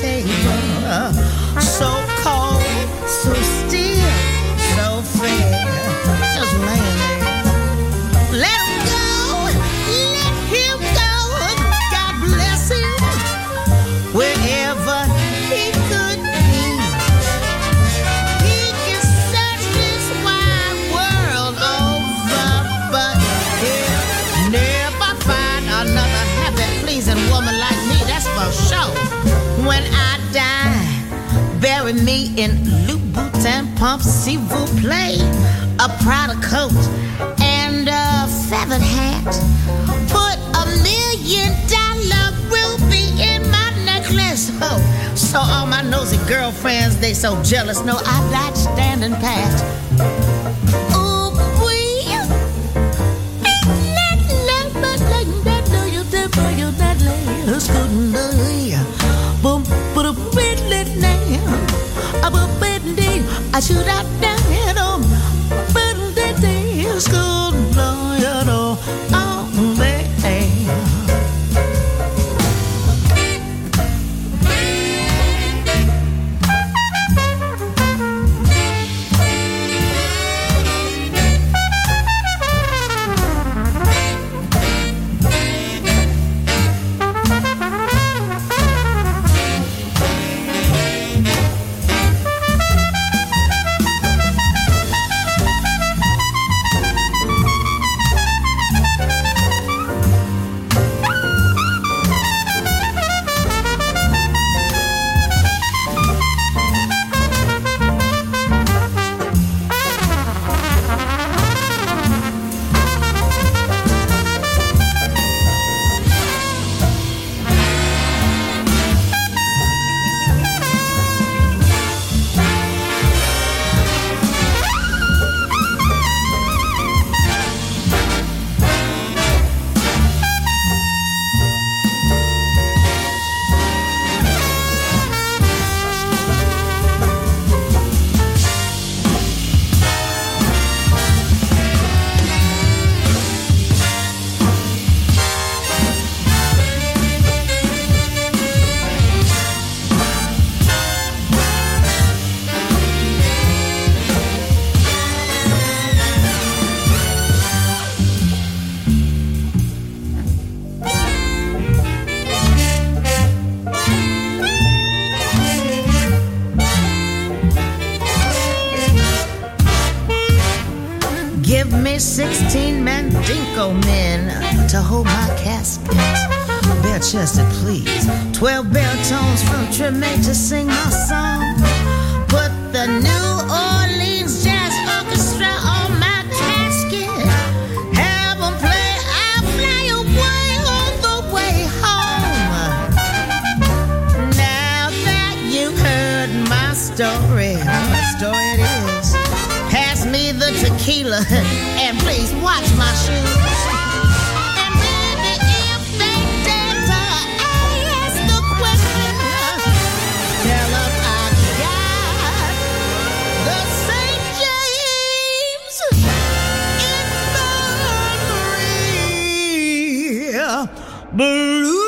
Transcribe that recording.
table. Uh, so me in and pumps, s'il vous plaît. A Prada coat and a feathered hat. Put a million dollar ruby in my necklace. Oh, so all my nosy girlfriends, they so jealous. No, I'm not standing past. I should have done. Blue.